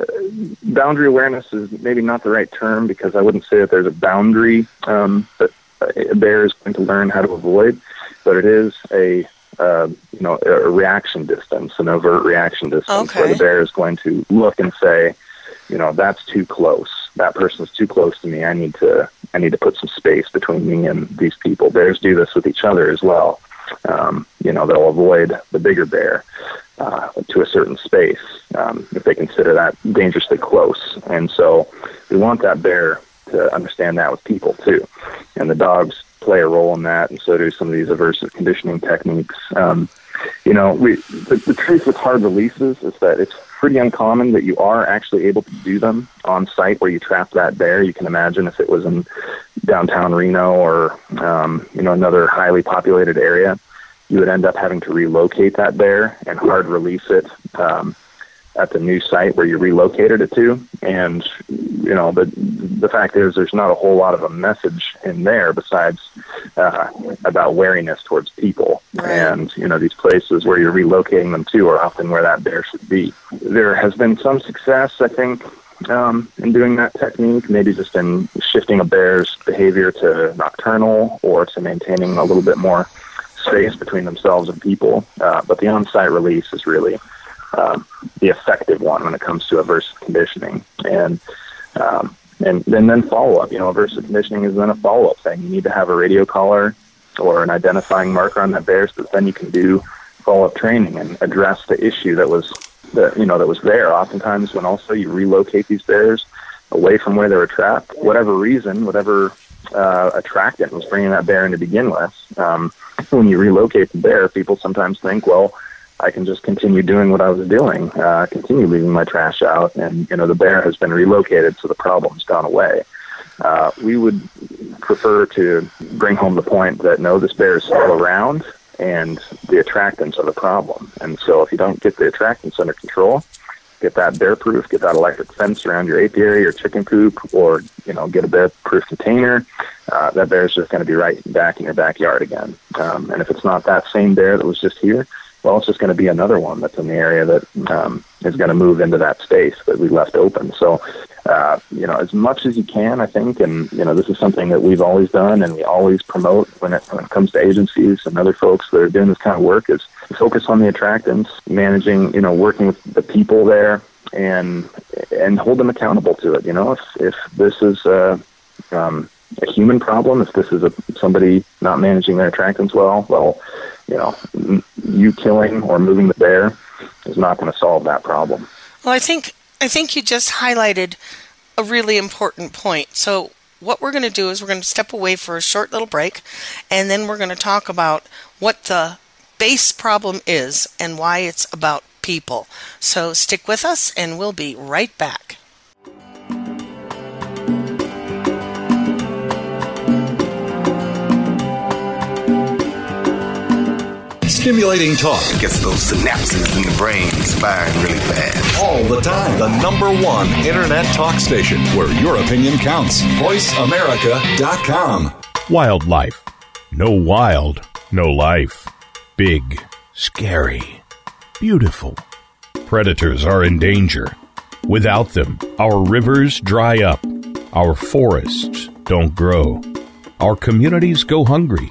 S2: boundary awareness is maybe not the right term because I wouldn't say that there's a boundary um, that a uh, bear is going to learn how to avoid, but it is a uh, you know a reaction distance, an overt reaction distance,
S1: okay.
S2: where the bear is going to look and say, you know, that's too close that person's too close to me. I need to I need to put some space between me and these people. Bears do this with each other as well. Um, you know, they'll avoid the bigger bear uh, to a certain space um, if they consider that dangerously close. And so we want that bear to understand that with people too. And the dogs play a role in that, and so do some of these aversive conditioning techniques. Um, you know, we, the, the truth with hard releases is that it's pretty uncommon that you are actually able to do them on site where you trap that bear. You can imagine if it was in downtown Reno or um, you know another highly populated area, you would end up having to relocate that bear and hard release it. Um, at the new site where you relocated it to. And you know, the the fact is, there's not a whole lot of a message in there besides uh, about wariness towards people. Right. And you know, these places where you're relocating them to are often where that bear should be. There has been some success, I think, um, in doing that technique, maybe just in shifting a bear's behavior to nocturnal or to maintaining a little bit more space between themselves and people. Uh, but the on site release is really um, the effective one when it comes to aversive conditioning. And um, and, and then follow up. You know, aversive conditioning is then a follow up thing. You need to have a radio collar or an identifying marker on that bear, so that then you can do follow up training and address the issue that was that you know that was there. Oftentimes, when also you relocate these bears away from where they were trapped, whatever reason, whatever uh, attractant was bringing that bear in to begin with. Um, when you relocate the bear, people sometimes think, well, I can just continue doing what I was doing, uh, continue leaving my trash out, and you know the bear has been relocated, so the problem's gone away. Uh, we would prefer to bring home the point that no, this bear is still around, and the attractants are the problem. And so, if you don't get the attractants under control, get that bear proof, get that electric fence around your apiary or chicken coop, or you know, get a bear proof container. Uh, that bear is just going to be right back in your backyard again. Um, and if it's not that same bear that was just here, well, it's just going to be another one that's in the area that um, is going to move into that space that we left open. So, uh, you know, as much as you can, I think, and you know, this is something that we've always done and we always promote when it, when it comes to agencies and other folks that are doing this kind of work is focus on the attractants, managing, you know, working with the people there and and hold them accountable to it. You know, if if this is uh, um, a human problem. If this is a, somebody not managing their attractants well, well, you know, you killing or moving the bear is not going to solve that problem.
S1: Well, I think I think you just highlighted a really important point. So what we're going to do is we're going to step away for a short little break, and then we're going to talk about what the base problem is and why it's about people. So stick with us, and we'll be right back.
S3: Stimulating talk gets those synapses in the brain firing really fast. All the time. The number one internet talk station where your opinion counts. VoiceAmerica.com. Wildlife. No wild, no life. Big, scary, beautiful. Predators are in danger. Without them, our rivers dry up, our forests don't grow, our communities go hungry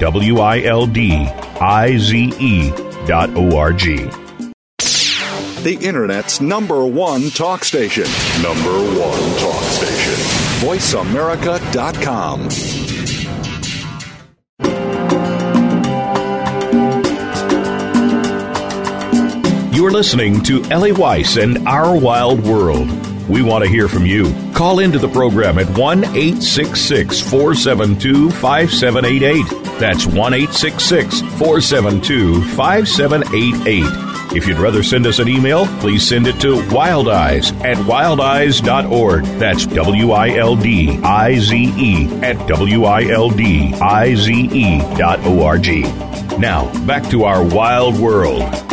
S3: W I L D I Z E dot O R G. The Internet's number one talk station. Number one talk station. VoiceAmerica.com. You're listening to Ellie Weiss and Our Wild World. We want to hear from you. Call into the program at 1 472 5788. That's 1 472 5788. If you'd rather send us an email, please send it to WildiZe at wildize.org. That's W I L D I Z E at W I L D I Z E dot O R G. Now, back to our wild world.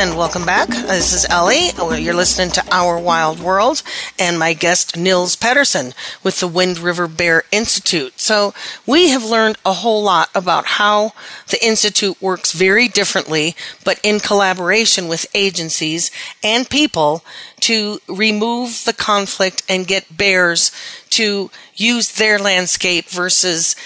S1: And welcome back. Uh, this is Ellie. Uh, you're listening to Our Wild World and my guest Nils Pedersen with the Wind River Bear Institute. So we have learned a whole lot about how the Institute works very differently, but in collaboration with agencies and people to remove the conflict and get bears to use their landscape versus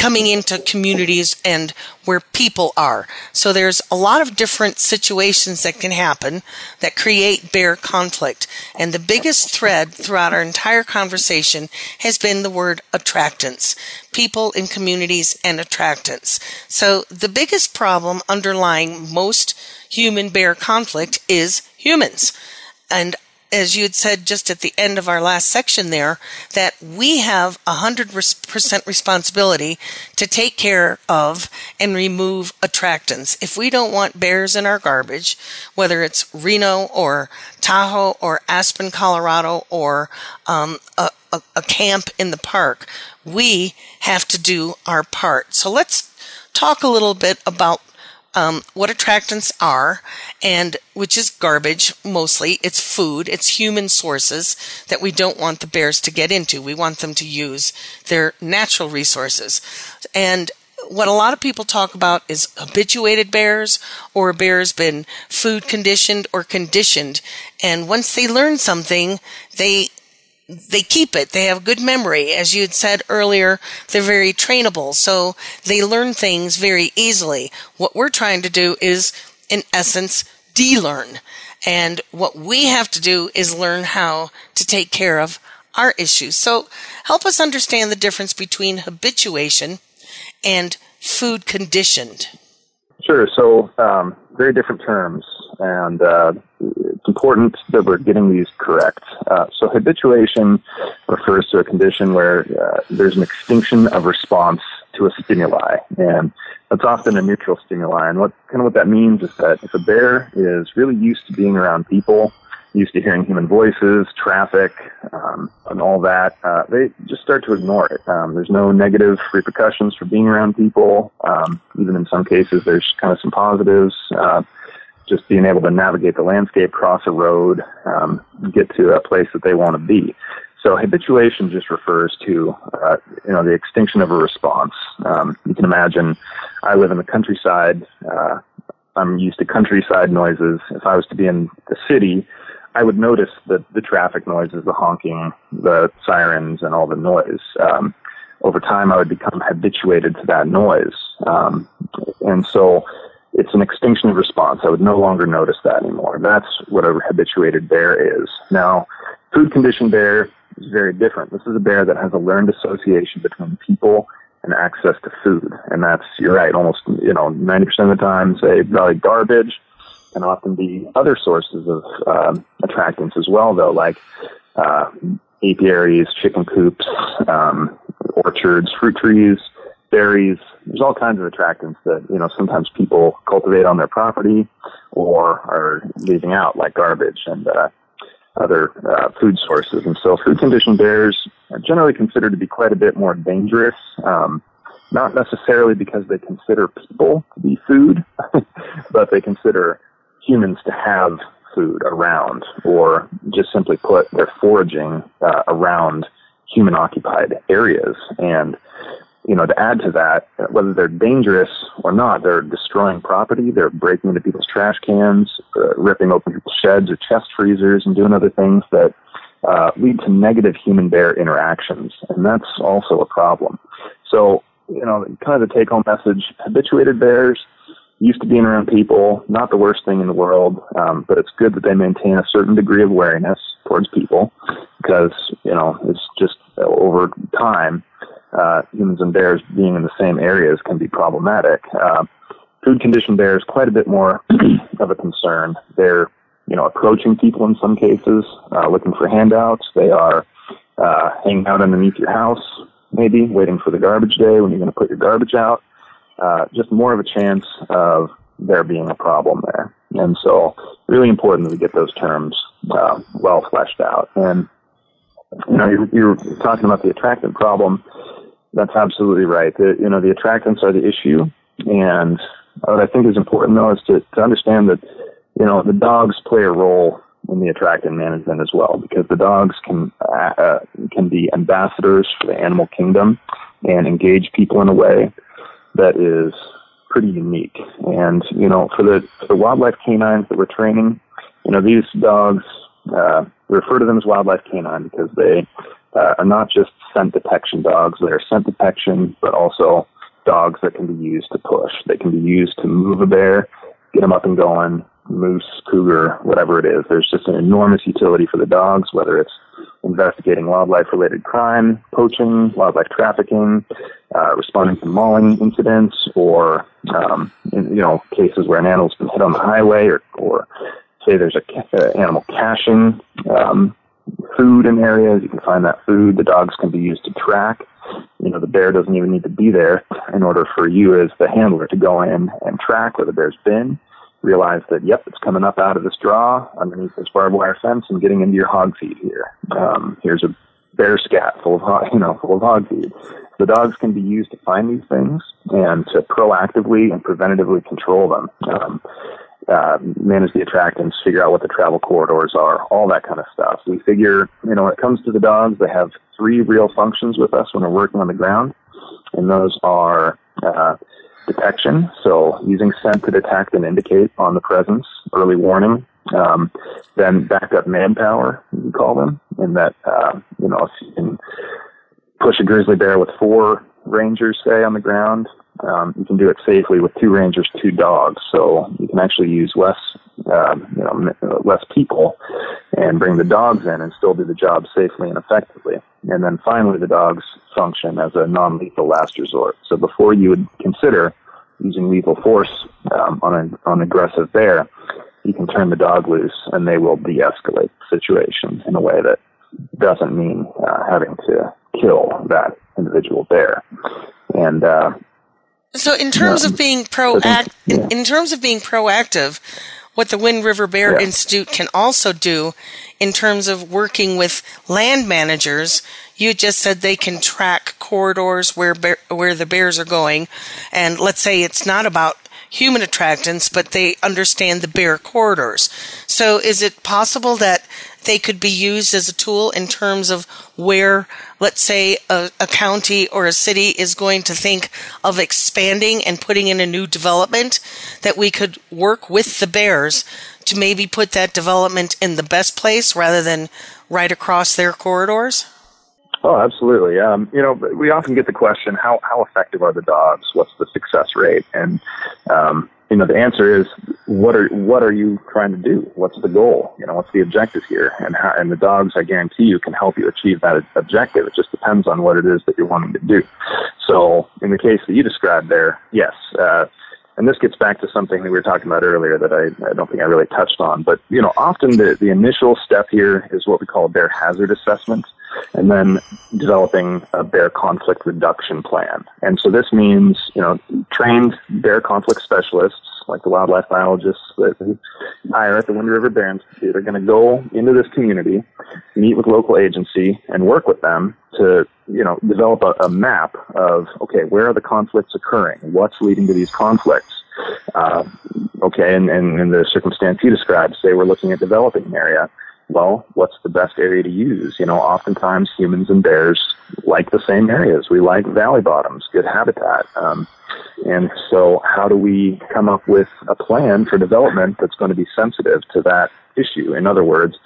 S1: coming into communities and where people are. So there's a lot of different situations that can happen that create bear conflict. And the biggest thread throughout our entire conversation has been the word attractants. People in communities and attractants. So the biggest problem underlying most human bear conflict is humans. And as you had said just at the end of our last section there, that we have 100% responsibility to take care of and remove attractants. If we don't want bears in our garbage, whether it's Reno or Tahoe or Aspen, Colorado, or um, a, a, a camp in the park, we have to do our part. So let's talk a little bit about um, what attractants are, and which is garbage mostly. It's food, it's human sources that we don't want the bears to get into. We want them to use their natural resources. And what a lot of people talk about is habituated bears or a bear's been food conditioned or conditioned. And once they learn something, they they keep it. They have good memory. As you had said earlier, they're very trainable. So they learn things very easily. What we're trying to do is, in essence, delearn, And what we have to do is learn how to take care of our issues. So help us understand the difference between habituation and food conditioned.
S2: Sure. So um, very different terms. And uh, important that we're getting these correct. Uh, so habituation refers to a condition where uh, there's an extinction of response to a stimuli, and that's often a neutral stimuli. And what kind of what that means is that if a bear is really used to being around people, used to hearing human voices, traffic, um, and all that, uh, they just start to ignore it. Um, there's no negative repercussions for being around people. Um, even in some cases, there's kind of some positives. Uh, just being able to navigate the landscape, cross a road, um, get to a place that they want to be. So habituation just refers to, uh, you know, the extinction of a response. Um, you can imagine, I live in the countryside. Uh, I'm used to countryside noises. If I was to be in the city, I would notice the the traffic noises, the honking, the sirens, and all the noise. Um, over time, I would become habituated to that noise, um, and so it's an extinction of response. I would no longer notice that anymore. That's what a habituated bear is. Now, food conditioned bear is very different. This is a bear that has a learned association between people and access to food. And that's, you're right, almost, you know, 90% of the time, say, probably garbage can often be other sources of um, attractants as well, though, like uh, apiaries, chicken coops, um, orchards, fruit trees, berries. There's all kinds of attractants that, you know, sometimes people cultivate on their property or are leaving out, like garbage and uh, other uh, food sources. And so food conditioned bears are generally considered to be quite a bit more dangerous. Um, not necessarily because they consider people to be food, but they consider humans to have food around, or just simply put, they're foraging uh, around human occupied areas. And you know, to add to that, whether they're dangerous or not, they're destroying property, they're breaking into people's trash cans, uh, ripping open people's sheds or chest freezers, and doing other things that uh, lead to negative human bear interactions. And that's also a problem. So, you know, kind of the take home message habituated bears used to being around people, not the worst thing in the world, um, but it's good that they maintain a certain degree of wariness towards people because, you know, it's just over time uh, humans and bears being in the same areas can be problematic. Uh, food conditioned bears quite a bit more of a concern. They're you know approaching people in some cases, uh, looking for handouts. They are uh, hanging out underneath your house, maybe waiting for the garbage day when you're going to put your garbage out. Uh, just more of a chance of there being a problem there. And so, really important that we get those terms uh, well fleshed out. And you know, you're, you're talking about the attractive problem. That's absolutely right. The, you know, the attractants are the issue, and what I think is important though is to, to understand that you know the dogs play a role in the attractant management as well because the dogs can uh, can be ambassadors for the animal kingdom and engage people in a way that is pretty unique. And you know, for the for the wildlife canines that we're training, you know, these dogs uh, refer to them as wildlife canine because they uh, are not just scent detection dogs. They're scent detection, but also dogs that can be used to push. They can be used to move a bear, get them up and going, moose, cougar, whatever it is. There's just an enormous utility for the dogs, whether it's investigating wildlife related crime, poaching, wildlife trafficking, uh, responding to mauling incidents, or, um, in, you know, cases where an animal's been hit on the highway, or, or say there's a uh, animal caching um, food in areas. You can find that food. The dogs can be used to track. You know, the bear doesn't even need to be there in order for you as the handler to go in and track where the bear's been. Realize that, yep, it's coming up out of this draw underneath this barbed wire fence and getting into your hog feed here. Um, here's a bear scat full of hog, you know, full of hog feed. The dogs can be used to find these things and to proactively and preventatively control them. Um, uh, manage the attractants, figure out what the travel corridors are, all that kind of stuff. We figure, you know, when it comes to the dogs, they have three real functions with us when we're working on the ground, and those are uh, detection, so using scent to detect and indicate on the presence, early warning. Um, then backup manpower, we call them, in that uh, you know if you can push a grizzly bear with four rangers, say, on the ground, um, you can do it safely with two rangers, two dogs, so you can actually use less, um, you know, uh, less people, and bring the dogs in and still do the job safely and effectively. And then finally, the dogs function as a non-lethal last resort. So before you would consider using lethal force um, on an on aggressive bear, you can turn the dog loose, and they will de-escalate the situation in a way that doesn't mean uh, having to kill that individual bear. And uh,
S1: so in terms um, of being proact yeah. in, in, terms of being proactive, what the Wind River Bear yeah. Institute can also do in terms of working with land managers, you just said they can track corridors where bear, where the bears are going and let's say it's not about human attractants, but they understand the bear corridors. So is it possible that they could be used as a tool in terms of where let's say a, a county or a city is going to think of expanding and putting in a new development, that we could work with the bears to maybe put that development in the best place rather than right across their corridors?
S2: Oh, absolutely. Um, you know, we often get the question, how, how effective are the dogs? What's the success rate? And um, you know the answer is what are what are you trying to do? What's the goal? You know, what's the objective here? And how, and the dogs, I guarantee you, can help you achieve that objective. It just depends on what it is that you're wanting to do. So, in the case that you described there, yes. Uh, and this gets back to something that we were talking about earlier that I, I don't think I really touched on. But you know, often the, the initial step here is what we call bear hazard assessment and then developing a bear conflict reduction plan. And so this means, you know, trained bear conflict specialists, like the wildlife biologists that we hire at the Wind River Bear Institute, are going to go into this community, meet with local agency, and work with them to, you know, develop a, a map of, okay, where are the conflicts occurring? What's leading to these conflicts? Uh, okay, and, in the circumstance you described, say we're looking at developing an area well, what's the best area to use? You know, oftentimes humans and bears like the same areas. We like valley bottoms, good habitat. Um, and so, how do we come up with a plan for development that's going to be sensitive to that issue? In other words,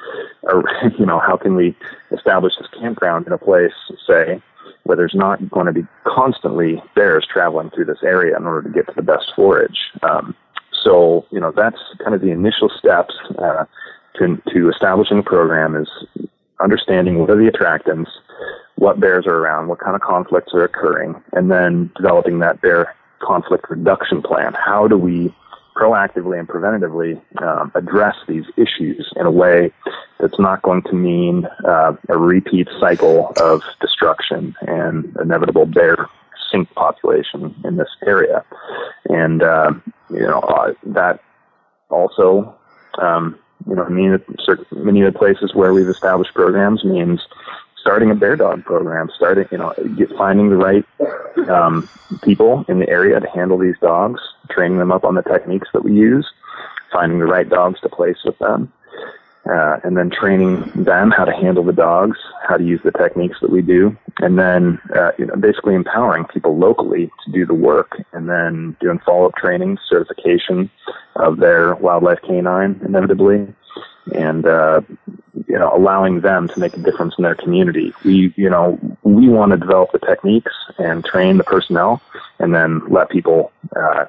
S2: or, you know, how can we establish this campground in a place, say, where there's not going to be constantly bears traveling through this area in order to get to the best forage? Um, so, you know, that's kind of the initial steps. Uh, to, to establishing a program is understanding what are the attractants, what bears are around, what kind of conflicts are occurring, and then developing that bear conflict reduction plan. How do we proactively and preventatively um, address these issues in a way that's not going to mean uh, a repeat cycle of destruction and inevitable bear sink population in this area. And, uh, you know, uh, that also um, you know, many of the, many of the places where we've established programs means starting a bear dog program, starting, you know, get, finding the right um, people in the area to handle these dogs, training them up on the techniques that we use, finding the right dogs to place with them, uh, and then training them how to handle the dogs, how to use the techniques that we do, and then uh, you know basically empowering people locally to do the work, and then doing follow-up training, certification of their wildlife canine inevitably, and uh, you know allowing them to make a difference in their community. We you know we want to develop the techniques and train the personnel, and then let people uh,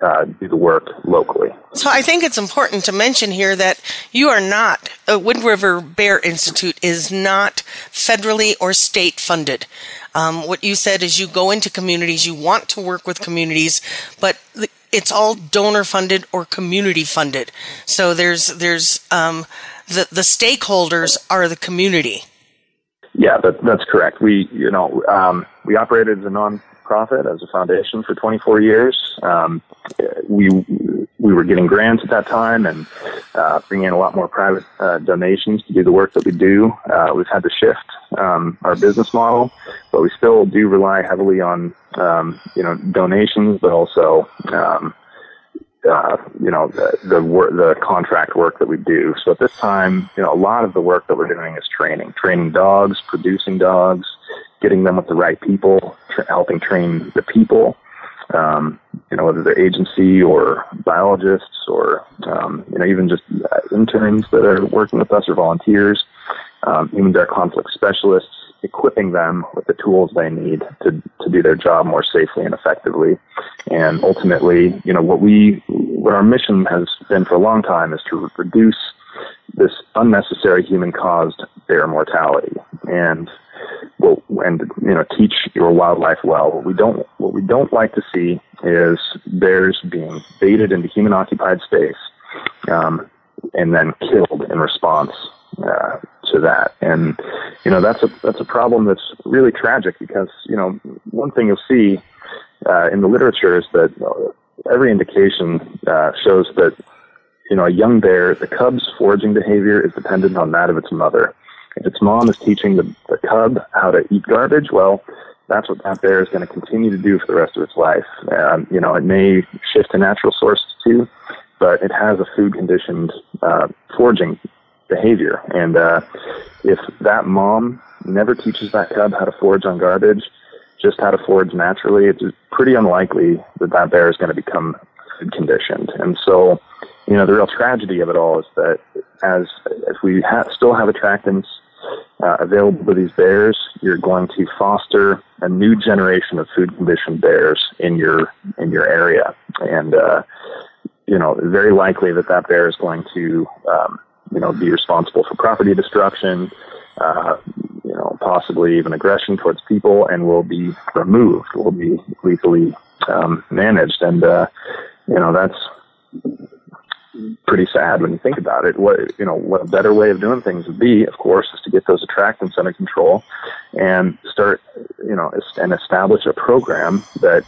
S2: uh, do the work locally.
S1: So I think it's important to mention here that you are not, uh, Wind River Bear Institute is not federally or state funded. Um, what you said is you go into communities, you want to work with communities, but it's all donor funded or community funded. So there's, there's, um, the, the stakeholders are the community.
S2: Yeah, that, that's correct. We, you know, um, we operated as a non nonprofit as a foundation for 24 years. Um, we we were getting grants at that time and uh, bringing in a lot more private uh, donations to do the work that we do. Uh, we've had to shift um, our business model, but we still do rely heavily on um, you know donations, but also um, uh, you know the the, wor- the contract work that we do. So at this time, you know, a lot of the work that we're doing is training, training dogs, producing dogs, getting them with the right people, tra- helping train the people, um, you know, whether they're agency or biologists or, um, you know, even just uh, interns that are working with us or volunteers, um, even their conflict specialists, equipping them with the tools they need to, to do their job more safely and effectively. And ultimately, you know, what we, what our mission has been for a long time is to reduce this unnecessary human caused bear mortality and well, and you know teach your wildlife well. What we don't what we don't like to see is bears being baited into human occupied space um, and then killed in response uh, to that. And you know that's a that's a problem that's really tragic because you know one thing you'll see uh, in the literature is that every indication uh, shows that you know, a young bear, the cub's foraging behavior is dependent on that of its mother. If its mom is teaching the, the cub how to eat garbage, well, that's what that bear is going to continue to do for the rest of its life. Um, you know, it may shift to natural sources too, but it has a food conditioned uh, foraging behavior. And uh, if that mom never teaches that cub how to forage on garbage, just how to forage naturally, it's pretty unlikely that that bear is going to become conditioned. And so, you know, the real tragedy of it all is that as if we ha- still have attractants uh, available to these bears, you're going to foster a new generation of food conditioned bears in your in your area, and uh, you know, very likely that that bear is going to um, you know be responsible for property destruction. Uh, you know, possibly even aggression towards people, and will be removed, will be legally um, managed. And uh, you know that's pretty sad when you think about it. What you know, what a better way of doing things would be, of course, is to get those attractants under control and start, you know, and establish a program that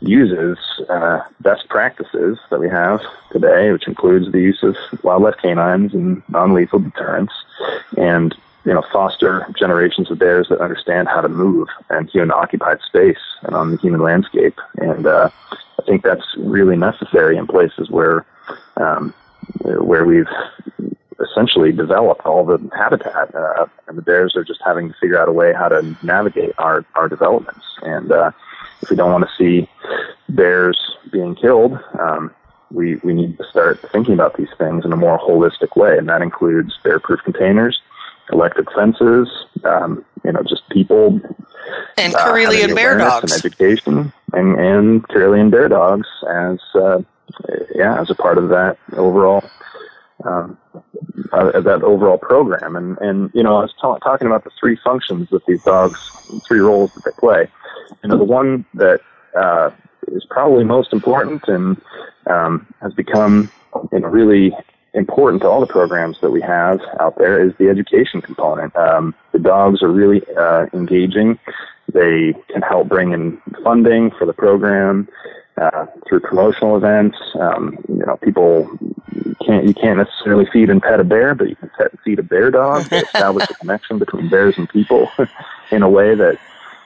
S2: uses uh, best practices that we have today, which includes the use of wildlife canines and non-lethal deterrence, and you know, foster generations of bears that understand how to move and human occupied space and on the human landscape. And uh, I think that's really necessary in places where um, where we've essentially developed all the habitat, uh, and the bears are just having to figure out a way how to navigate our our developments. And uh, if we don't want to see bears being killed, um, we, we need to start thinking about these things in a more holistic way, and that includes bear-proof containers electric fences, um, you know, just people.
S1: And Karelian uh, bear dogs.
S2: And education and, and Karelian bear dogs as, uh, yeah, as a part of that overall. Um, uh, that overall program, and and you know, I was talking about the three functions that these dogs, three roles that they play. You know, the one that uh, is probably most important and um, has become you know, really important to all the programs that we have out there is the education component. Um, the dogs are really uh, engaging. They can help bring in funding for the program uh, through promotional events. Um, you know, people can't you can't necessarily feed and pet a bear, but you can pet and feed a bear dog. They establish a connection between bears and people in a way that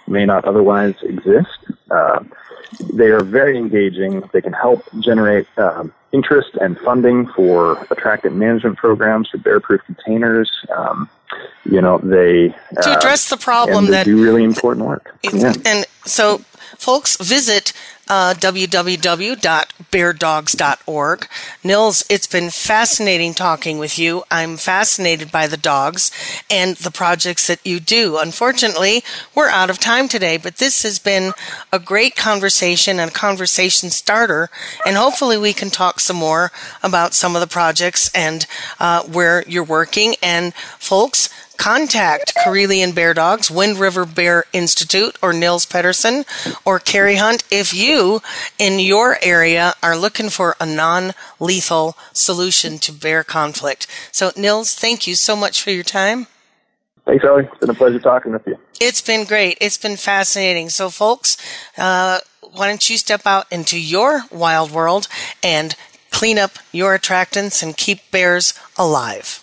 S2: may not otherwise exist. Uh, they are very engaging. They can help generate um, interest and funding for attractant management programs for bear proof containers. Um, you know they
S1: to uh, address the problem that
S2: do really important work.
S1: Yeah. And so, folks, visit uh, www.beardogs.org. Nils, it's been fascinating talking with you. I'm fascinated by the dogs and the projects that you do. Unfortunately, we're out of time today, but this has been a great conversation and a conversation starter. And hopefully, we can talk some more about some of the projects and uh, where you're working. And, folks, dogs, contact Karelian Bear Dogs, Wind River Bear Institute, or Nils Pedersen, or Carrie Hunt if you in your area are looking for a non lethal solution to bear conflict. So, Nils, thank you so much for your time.
S2: Thanks, Ellie. It's been a pleasure talking with you.
S1: It's been great. It's been fascinating. So, folks, uh, why don't you step out into your wild world and clean up your attractants and keep bears alive?